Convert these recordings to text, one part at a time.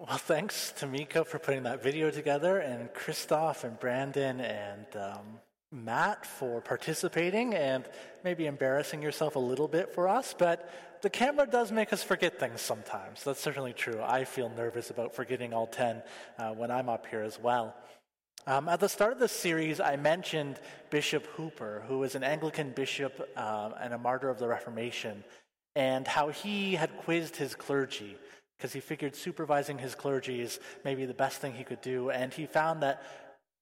Well, thanks to Mika for putting that video together, and Christoph and Brandon and um, Matt for participating and maybe embarrassing yourself a little bit for us. But the camera does make us forget things sometimes. That's certainly true. I feel nervous about forgetting all 10 uh, when I'm up here as well. Um, at the start of the series, I mentioned Bishop Hooper, who was an Anglican bishop um, and a martyr of the Reformation, and how he had quizzed his clergy because he figured supervising his clergy is maybe the best thing he could do. And he found that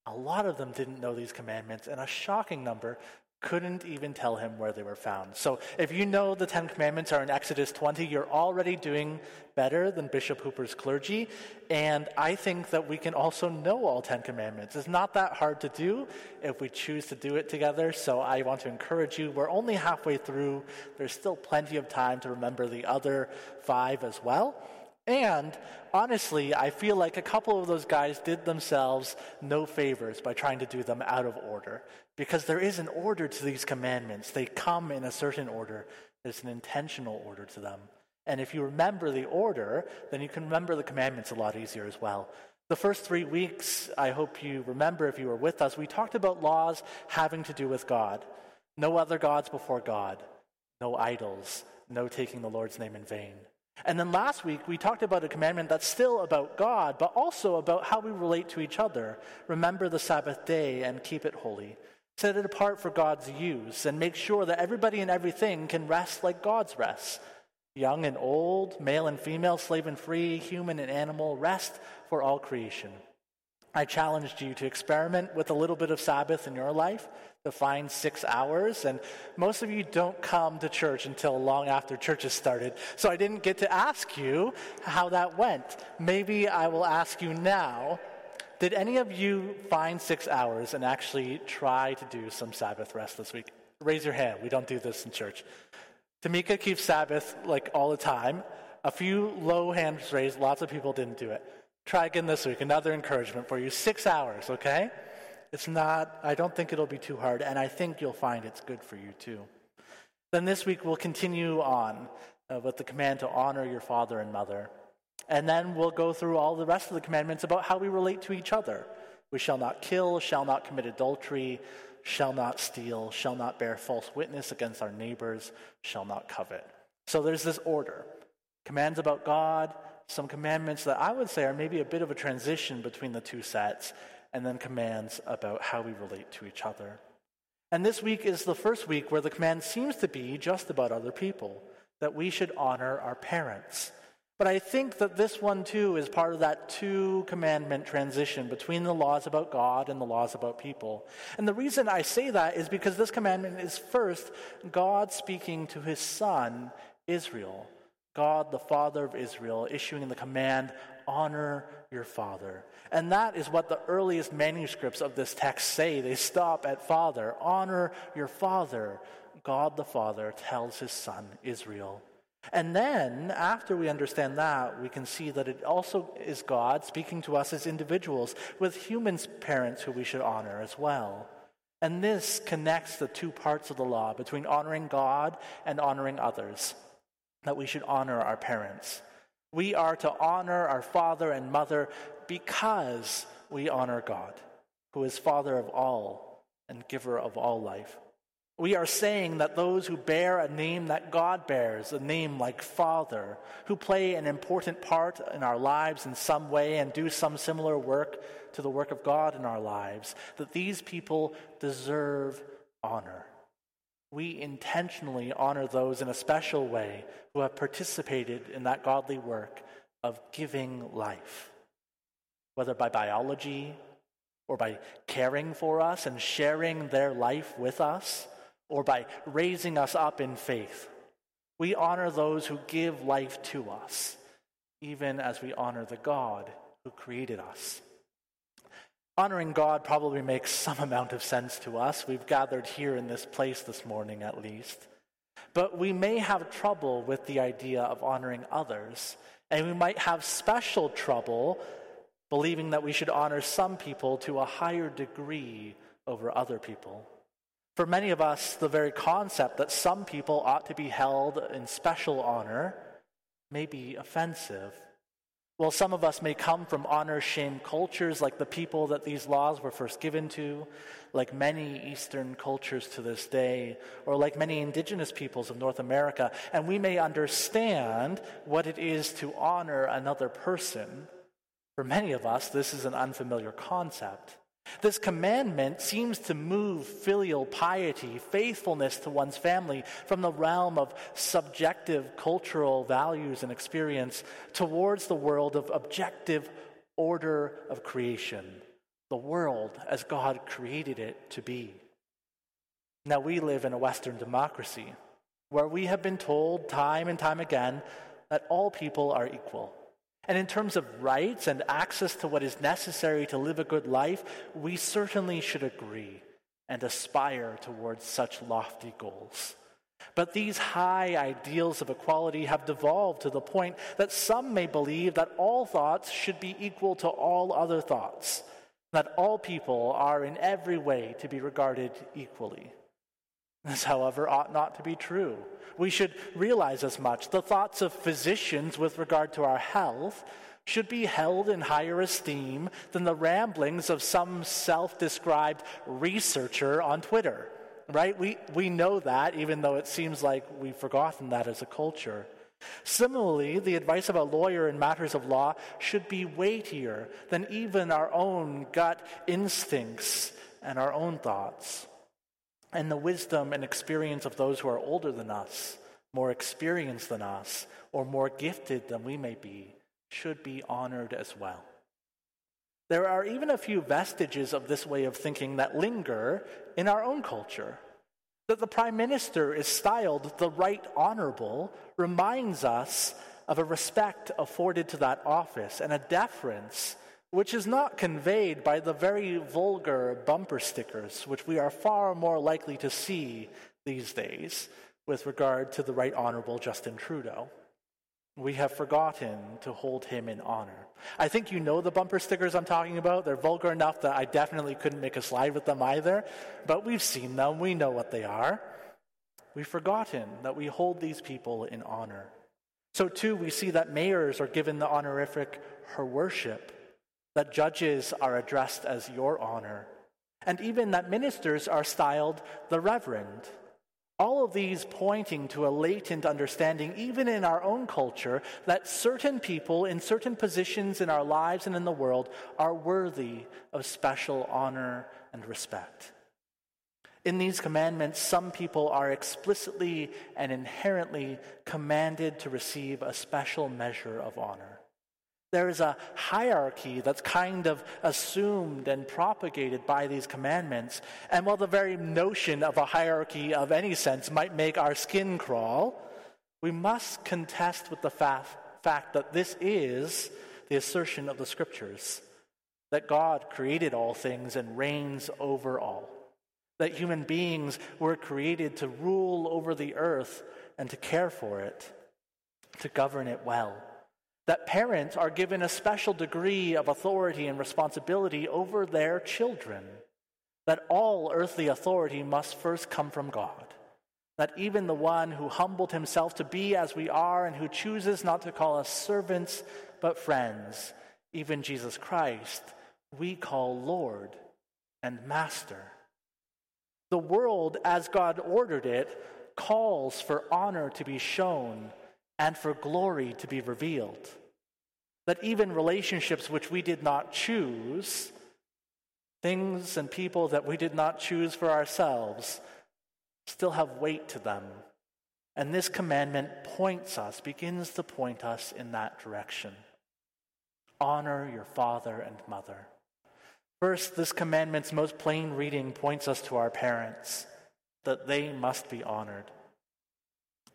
a lot of them didn't know these commandments, and a shocking number couldn't even tell him where they were found. So if you know the Ten Commandments are in Exodus 20, you're already doing better than Bishop Hooper's clergy. And I think that we can also know all Ten Commandments. It's not that hard to do if we choose to do it together. So I want to encourage you. We're only halfway through. There's still plenty of time to remember the other five as well. And honestly, I feel like a couple of those guys did themselves no favors by trying to do them out of order. Because there is an order to these commandments, they come in a certain order. There's an intentional order to them. And if you remember the order, then you can remember the commandments a lot easier as well. The first three weeks, I hope you remember if you were with us, we talked about laws having to do with God. No other gods before God, no idols, no taking the Lord's name in vain. And then last week, we talked about a commandment that's still about God, but also about how we relate to each other. Remember the Sabbath day and keep it holy. Set it apart for God's use and make sure that everybody and everything can rest like God's rests. Young and old, male and female, slave and free, human and animal, rest for all creation. I challenged you to experiment with a little bit of Sabbath in your life to find six hours. And most of you don't come to church until long after church has started. So I didn't get to ask you how that went. Maybe I will ask you now. Did any of you find six hours and actually try to do some Sabbath rest this week? Raise your hand. We don't do this in church. Tamika keeps Sabbath like all the time. A few low hands raised. Lots of people didn't do it. Try again this week. Another encouragement for you. Six hours, okay? It's not, I don't think it'll be too hard, and I think you'll find it's good for you too. Then this week we'll continue on uh, with the command to honor your father and mother. And then we'll go through all the rest of the commandments about how we relate to each other. We shall not kill, shall not commit adultery, shall not steal, shall not bear false witness against our neighbors, shall not covet. So there's this order commands about God, some commandments that I would say are maybe a bit of a transition between the two sets, and then commands about how we relate to each other. And this week is the first week where the command seems to be just about other people, that we should honor our parents. But I think that this one too is part of that two commandment transition between the laws about God and the laws about people. And the reason I say that is because this commandment is first God speaking to his son, Israel. God, the Father of Israel, issuing the command, honor your father. And that is what the earliest manuscripts of this text say. They stop at father. Honor your father. God the Father tells his son, Israel. And then, after we understand that, we can see that it also is God speaking to us as individuals with human parents who we should honor as well. And this connects the two parts of the law between honoring God and honoring others, that we should honor our parents. We are to honor our father and mother because we honor God, who is Father of all and giver of all life. We are saying that those who bear a name that God bears, a name like Father, who play an important part in our lives in some way and do some similar work to the work of God in our lives, that these people deserve honor. We intentionally honor those in a special way who have participated in that godly work of giving life, whether by biology or by caring for us and sharing their life with us, or by raising us up in faith. We honor those who give life to us, even as we honor the God who created us. Honoring God probably makes some amount of sense to us. We've gathered here in this place this morning, at least. But we may have trouble with the idea of honoring others, and we might have special trouble believing that we should honor some people to a higher degree over other people. For many of us, the very concept that some people ought to be held in special honor may be offensive. While some of us may come from honor shame cultures, like the people that these laws were first given to, like many Eastern cultures to this day, or like many indigenous peoples of North America, and we may understand what it is to honor another person, for many of us, this is an unfamiliar concept. This commandment seems to move filial piety, faithfulness to one's family, from the realm of subjective cultural values and experience towards the world of objective order of creation, the world as God created it to be. Now, we live in a Western democracy where we have been told time and time again that all people are equal and in terms of rights and access to what is necessary to live a good life, we certainly should agree and aspire towards such lofty goals. But these high ideals of equality have devolved to the point that some may believe that all thoughts should be equal to all other thoughts, that all people are in every way to be regarded equally. This, however, ought not to be true. We should realize as much. The thoughts of physicians with regard to our health should be held in higher esteem than the ramblings of some self described researcher on Twitter. Right? We, we know that, even though it seems like we've forgotten that as a culture. Similarly, the advice of a lawyer in matters of law should be weightier than even our own gut instincts and our own thoughts and the wisdom and experience of those who are older than us, more experienced than us, or more gifted than we may be, should be honored as well. There are even a few vestiges of this way of thinking that linger in our own culture. That the prime minister is styled the right honorable reminds us of a respect afforded to that office and a deference which is not conveyed by the very vulgar bumper stickers, which we are far more likely to see these days with regard to the Right Honorable Justin Trudeau. We have forgotten to hold him in honor. I think you know the bumper stickers I'm talking about. They're vulgar enough that I definitely couldn't make a slide with them either, but we've seen them. We know what they are. We've forgotten that we hold these people in honor. So, too, we see that mayors are given the honorific her worship that judges are addressed as your honor, and even that ministers are styled the reverend. All of these pointing to a latent understanding, even in our own culture, that certain people in certain positions in our lives and in the world are worthy of special honor and respect. In these commandments, some people are explicitly and inherently commanded to receive a special measure of honor. There is a hierarchy that's kind of assumed and propagated by these commandments. And while the very notion of a hierarchy of any sense might make our skin crawl, we must contest with the fa- fact that this is the assertion of the scriptures that God created all things and reigns over all, that human beings were created to rule over the earth and to care for it, to govern it well that parents are given a special degree of authority and responsibility over their children, that all earthly authority must first come from God, that even the one who humbled himself to be as we are and who chooses not to call us servants but friends, even Jesus Christ, we call Lord and Master. The world, as God ordered it, calls for honor to be shown and for glory to be revealed. That even relationships which we did not choose, things and people that we did not choose for ourselves, still have weight to them. And this commandment points us, begins to point us in that direction. Honor your father and mother. First, this commandment's most plain reading points us to our parents, that they must be honored.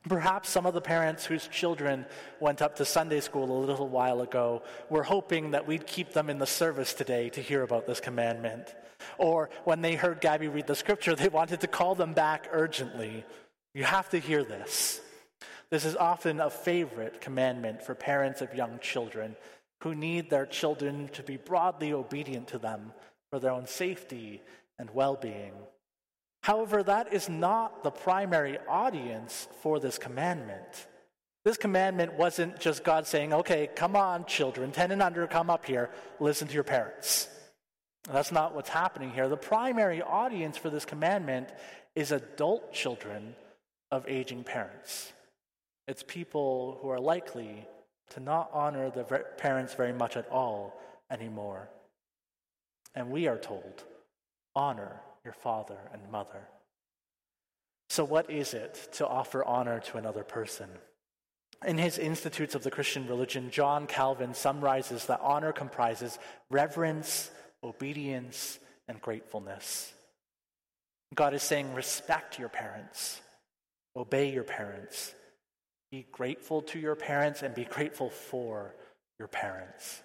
Perhaps some of the parents whose children went up to Sunday school a little while ago were hoping that we'd keep them in the service today to hear about this commandment. Or when they heard Gabby read the scripture, they wanted to call them back urgently. You have to hear this. This is often a favorite commandment for parents of young children who need their children to be broadly obedient to them for their own safety and well being. However, that is not the primary audience for this commandment. This commandment wasn't just God saying, okay, come on, children, 10 and under, come up here, listen to your parents. That's not what's happening here. The primary audience for this commandment is adult children of aging parents. It's people who are likely to not honor their parents very much at all anymore. And we are told, honor your father and mother. So, what is it to offer honor to another person? In his Institutes of the Christian Religion, John Calvin summarizes that honor comprises reverence, obedience, and gratefulness. God is saying, respect your parents, obey your parents, be grateful to your parents, and be grateful for your parents.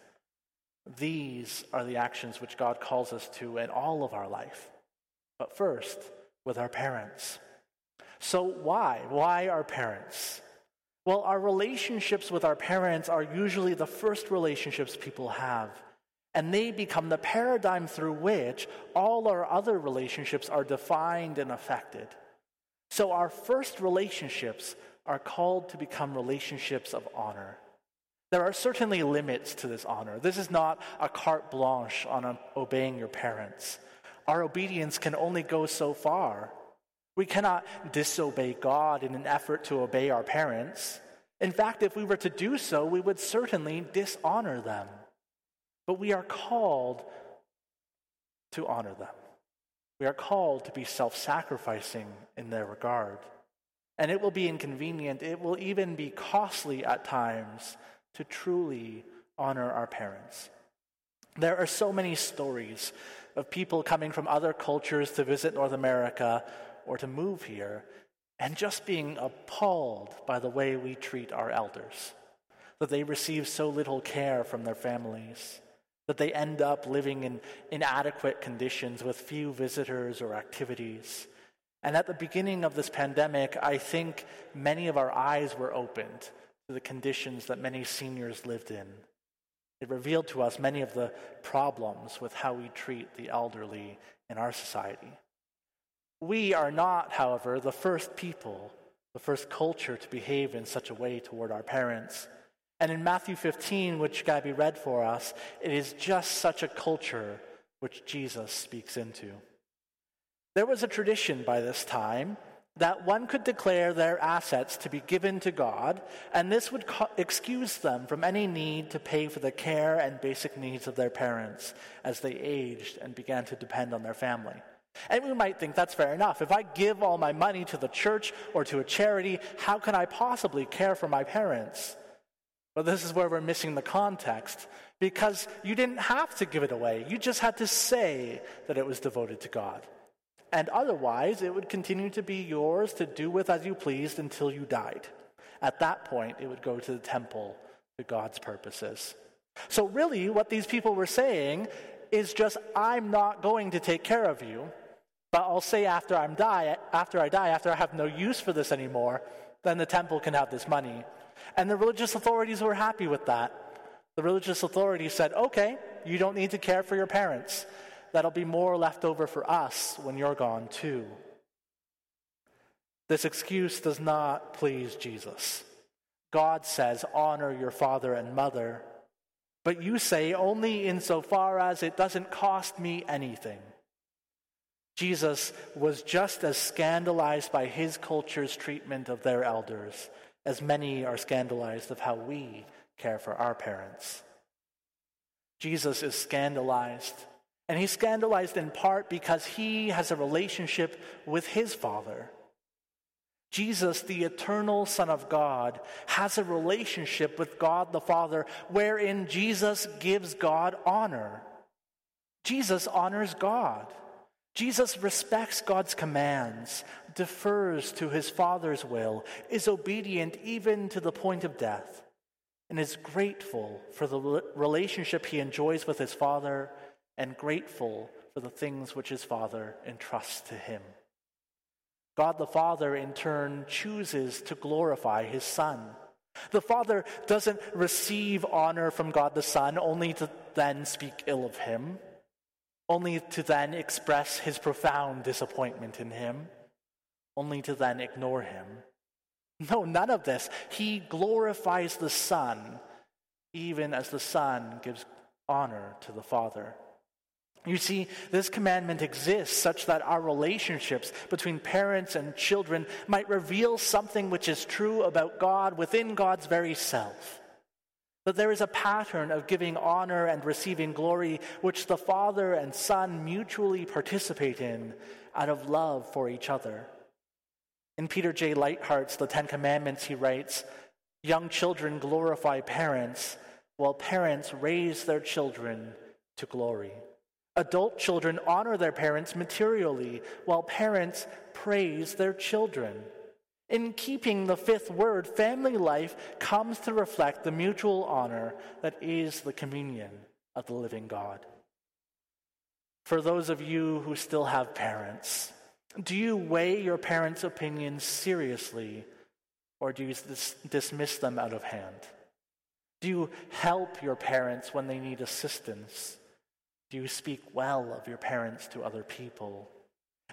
These are the actions which God calls us to in all of our life. But first, with our parents. So, why? Why our parents? Well, our relationships with our parents are usually the first relationships people have. And they become the paradigm through which all our other relationships are defined and affected. So, our first relationships are called to become relationships of honor. There are certainly limits to this honor. This is not a carte blanche on obeying your parents. Our obedience can only go so far. We cannot disobey God in an effort to obey our parents. In fact, if we were to do so, we would certainly dishonor them. But we are called to honor them. We are called to be self sacrificing in their regard. And it will be inconvenient, it will even be costly at times to truly honor our parents. There are so many stories of people coming from other cultures to visit North America or to move here and just being appalled by the way we treat our elders, that they receive so little care from their families, that they end up living in inadequate conditions with few visitors or activities. And at the beginning of this pandemic, I think many of our eyes were opened to the conditions that many seniors lived in. It revealed to us many of the problems with how we treat the elderly in our society. We are not, however, the first people, the first culture to behave in such a way toward our parents. And in Matthew 15, which Gabby read for us, it is just such a culture which Jesus speaks into. There was a tradition by this time that one could declare their assets to be given to God, and this would co- excuse them from any need to pay for the care and basic needs of their parents as they aged and began to depend on their family. And we might think that's fair enough. If I give all my money to the church or to a charity, how can I possibly care for my parents? But this is where we're missing the context because you didn't have to give it away. You just had to say that it was devoted to God. And otherwise, it would continue to be yours to do with as you pleased until you died. At that point, it would go to the temple to God's purposes. So, really, what these people were saying is just, I'm not going to take care of you, but I'll say after I'm die, after I die, after I have no use for this anymore, then the temple can have this money. And the religious authorities were happy with that. The religious authorities said, okay, you don't need to care for your parents that'll be more left over for us when you're gone too. This excuse does not please Jesus. God says, honor your father and mother, but you say only insofar as it doesn't cost me anything. Jesus was just as scandalized by his culture's treatment of their elders as many are scandalized of how we care for our parents. Jesus is scandalized and he's scandalized in part because he has a relationship with his Father. Jesus, the eternal Son of God, has a relationship with God the Father wherein Jesus gives God honor. Jesus honors God. Jesus respects God's commands, defers to his Father's will, is obedient even to the point of death, and is grateful for the relationship he enjoys with his Father and grateful for the things which his Father entrusts to him. God the Father, in turn, chooses to glorify his Son. The Father doesn't receive honor from God the Son only to then speak ill of him, only to then express his profound disappointment in him, only to then ignore him. No, none of this. He glorifies the Son, even as the Son gives honor to the Father. You see, this commandment exists such that our relationships between parents and children might reveal something which is true about God within God's very self. That there is a pattern of giving honor and receiving glory which the Father and Son mutually participate in out of love for each other. In Peter J. Leithart's The Ten Commandments, he writes Young children glorify parents, while parents raise their children to glory. Adult children honor their parents materially, while parents praise their children. In keeping the fifth word, family life comes to reflect the mutual honor that is the communion of the living God. For those of you who still have parents, do you weigh your parents' opinions seriously, or do you dis- dismiss them out of hand? Do you help your parents when they need assistance? Do you speak well of your parents to other people?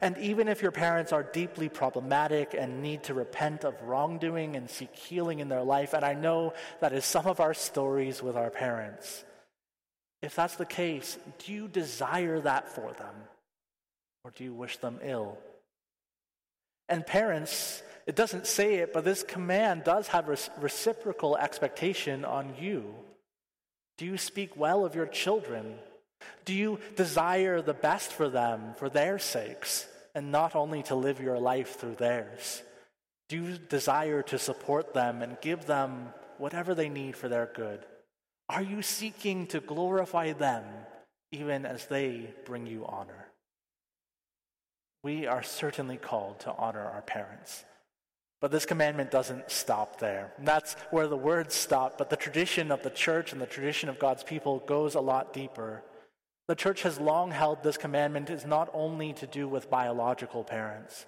And even if your parents are deeply problematic and need to repent of wrongdoing and seek healing in their life, and I know that is some of our stories with our parents, if that's the case, do you desire that for them? Or do you wish them ill? And parents, it doesn't say it, but this command does have reciprocal expectation on you. Do you speak well of your children? Do you desire the best for them for their sakes and not only to live your life through theirs? Do you desire to support them and give them whatever they need for their good? Are you seeking to glorify them even as they bring you honor? We are certainly called to honor our parents. But this commandment doesn't stop there. That's where the words stop, but the tradition of the church and the tradition of God's people goes a lot deeper. The church has long held this commandment is not only to do with biological parents.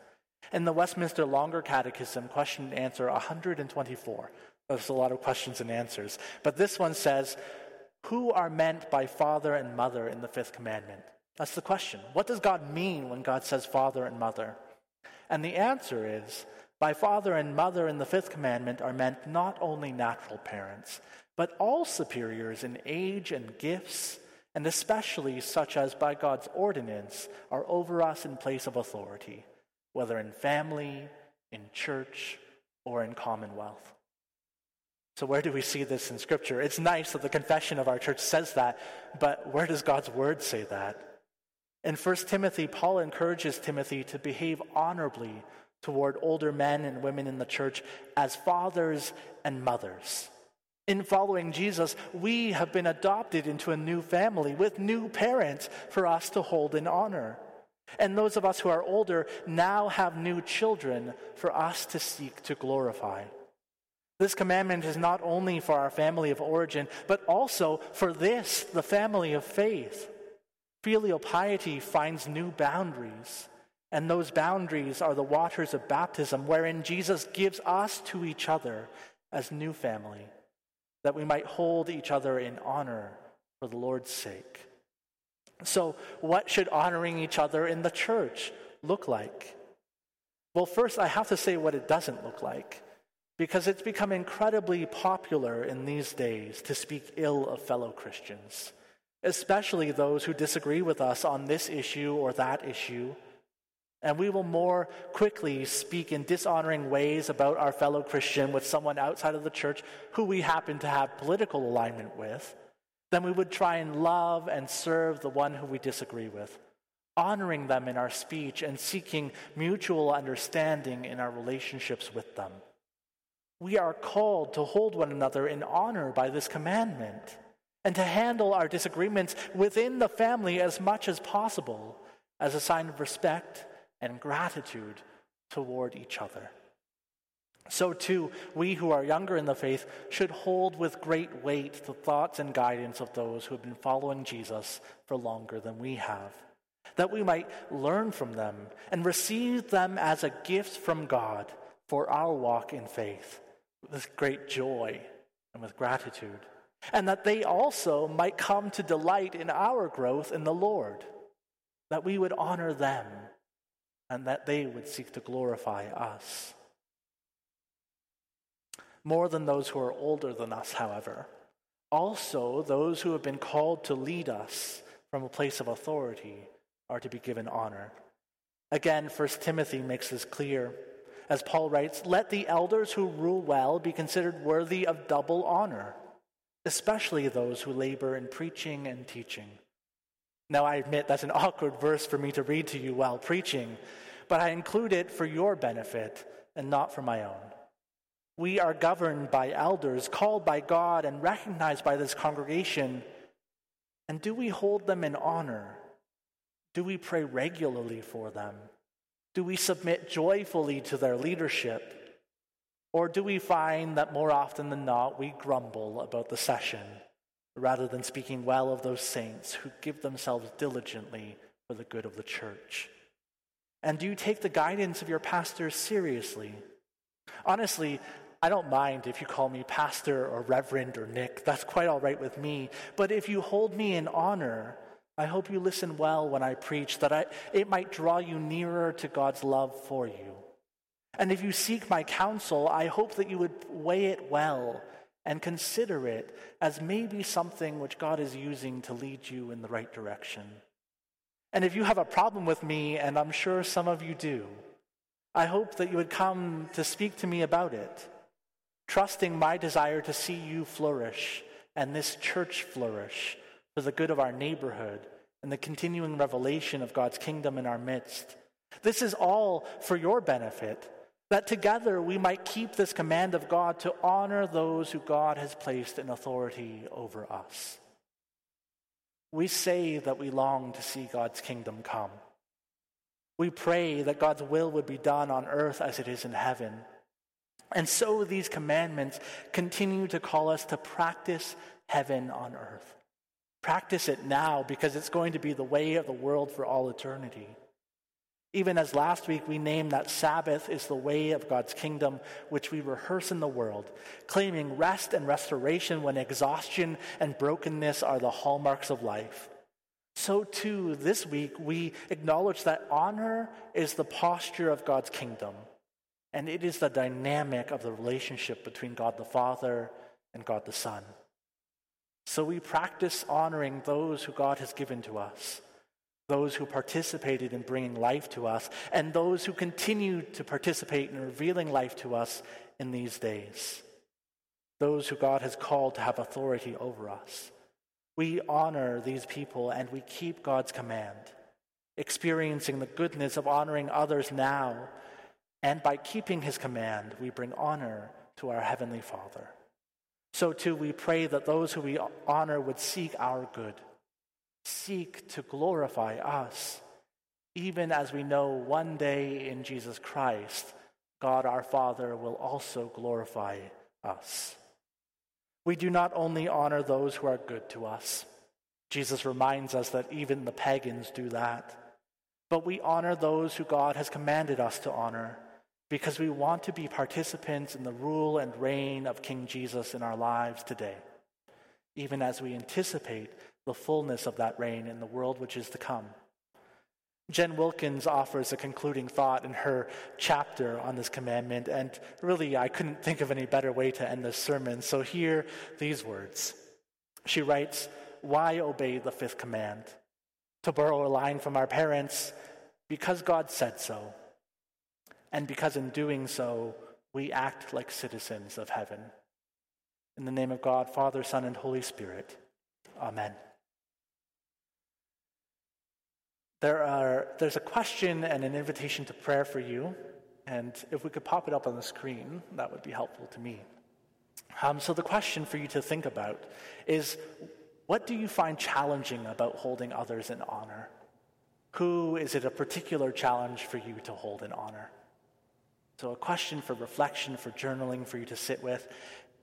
In the Westminster Longer Catechism, question and answer 124, there's a lot of questions and answers, but this one says, Who are meant by father and mother in the fifth commandment? That's the question. What does God mean when God says father and mother? And the answer is, by father and mother in the fifth commandment are meant not only natural parents, but all superiors in age and gifts and especially such as by God's ordinance are over us in place of authority, whether in family, in church, or in commonwealth. So, where do we see this in Scripture? It's nice that the confession of our church says that, but where does God's word say that? In 1 Timothy, Paul encourages Timothy to behave honorably toward older men and women in the church as fathers and mothers in following Jesus, we have been adopted into a new family with new parents for us to hold in honor. And those of us who are older now have new children for us to seek to glorify. This commandment is not only for our family of origin, but also for this, the family of faith. Filial piety finds new boundaries, and those boundaries are the waters of baptism, wherein Jesus gives us to each other as new family that we might hold each other in honor for the Lord's sake. So, what should honoring each other in the church look like? Well, first, I have to say what it doesn't look like, because it's become incredibly popular in these days to speak ill of fellow Christians, especially those who disagree with us on this issue or that issue and we will more quickly speak in dishonoring ways about our fellow Christian with someone outside of the church who we happen to have political alignment with than we would try and love and serve the one who we disagree with, honoring them in our speech and seeking mutual understanding in our relationships with them. We are called to hold one another in honor by this commandment and to handle our disagreements within the family as much as possible as a sign of respect and gratitude toward each other. So, too, we who are younger in the faith should hold with great weight the thoughts and guidance of those who have been following Jesus for longer than we have, that we might learn from them and receive them as a gift from God for our walk in faith with great joy and with gratitude, and that they also might come to delight in our growth in the Lord, that we would honor them and that they would seek to glorify us. more than those who are older than us, however. Also, those who have been called to lead us from a place of authority are to be given honor. Again, 1 Timothy makes this clear. As Paul writes, let the elders who rule well be considered worthy of double honor, especially those who labor in preaching and teaching. Now, I admit that's an awkward verse for me to read to you while preaching, but I include it for your benefit and not for my own. We are governed by elders, called by God and recognized by this congregation. And do we hold them in honor? Do we pray regularly for them? Do we submit joyfully to their leadership? Or do we find that more often than not we grumble about the session rather than speaking well of those saints who give themselves diligently for the good of the church? And do you take the guidance of your pastor seriously? Honestly, I don't mind if you call me pastor or reverend or Nick. That's quite all right with me. But if you hold me in honor, I hope you listen well when I preach, that I, it might draw you nearer to God's love for you. And if you seek my counsel, I hope that you would weigh it well and consider it as maybe something which God is using to lead you in the right direction. And if you have a problem with me, and I'm sure some of you do, I hope that you would come to speak to me about it trusting my desire to see you flourish and this church flourish for the good of our neighborhood and the continuing revelation of God's kingdom in our midst. This is all for your benefit, that together we might keep this command of God to honor those who God has placed in authority over us. We say that we long to see God's kingdom come. We pray that God's will would be done on earth as it is in heaven. And so these commandments continue to call us to practice heaven on earth. Practice it now because it's going to be the way of the world for all eternity. Even as last week we named that Sabbath is the way of God's kingdom, which we rehearse in the world, claiming rest and restoration when exhaustion and brokenness are the hallmarks of life. So, too, this week we acknowledge that honor is the posture of God's kingdom and it is the dynamic of the relationship between God the Father and God the Son. So we practice honoring those who God has given to us, those who participated in bringing life to us, and those who continue to participate in revealing life to us in these days, those who God has called to have authority over us. We honor these people and we keep God's command, experiencing the goodness of honoring others now and by keeping his command, we bring honor to our Heavenly Father. So, too, we pray that those who we honor would seek our good, seek to glorify us, even as we know one day in Jesus Christ, God our Father will also glorify us. We do not only honor those who are good to us, Jesus reminds us that even the pagans do that, but we honor those who God has commanded us to honor because we want to be participants in the rule and reign of King Jesus in our lives today, even as we anticipate the fullness of that reign in the world which is to come. Jen Wilkins offers a concluding thought in her chapter on this commandment, and really I couldn't think of any better way to end this sermon, so hear these words. She writes, Why obey the fifth command? To borrow a line from our parents, because God said so and because in doing so, we act like citizens of heaven. In the name of God, Father, Son, and Holy Spirit. Amen. There are, there's a question and an invitation to prayer for you, and if we could pop it up on the screen, that would be helpful to me. Um, so, the question for you to think about is what do you find challenging about holding others in honor? Who is it a particular challenge for you to hold in honor? So, a question for reflection, for journaling, for you to sit with,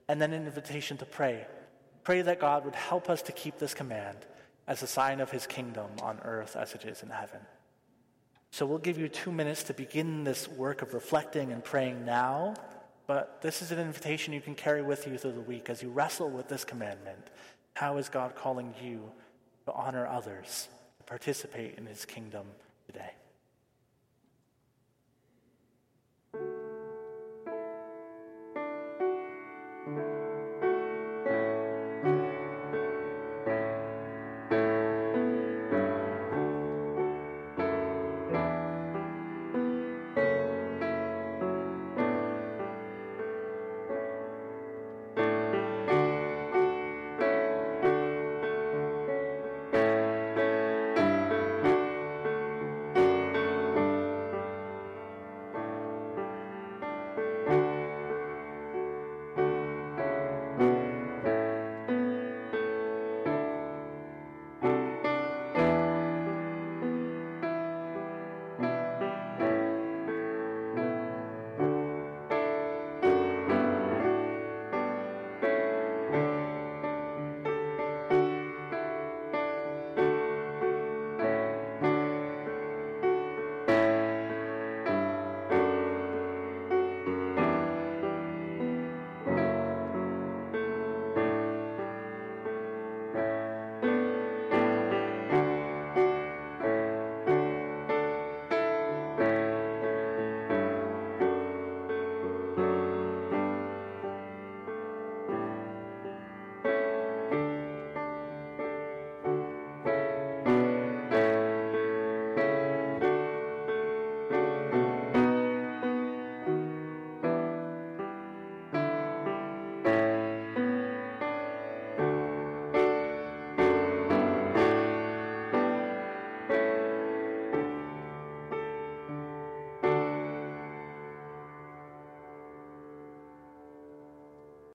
and then an invitation to pray. Pray that God would help us to keep this command as a sign of his kingdom on earth as it is in heaven. So, we'll give you two minutes to begin this work of reflecting and praying now, but this is an invitation you can carry with you through the week as you wrestle with this commandment. How is God calling you to honor others, to participate in his kingdom?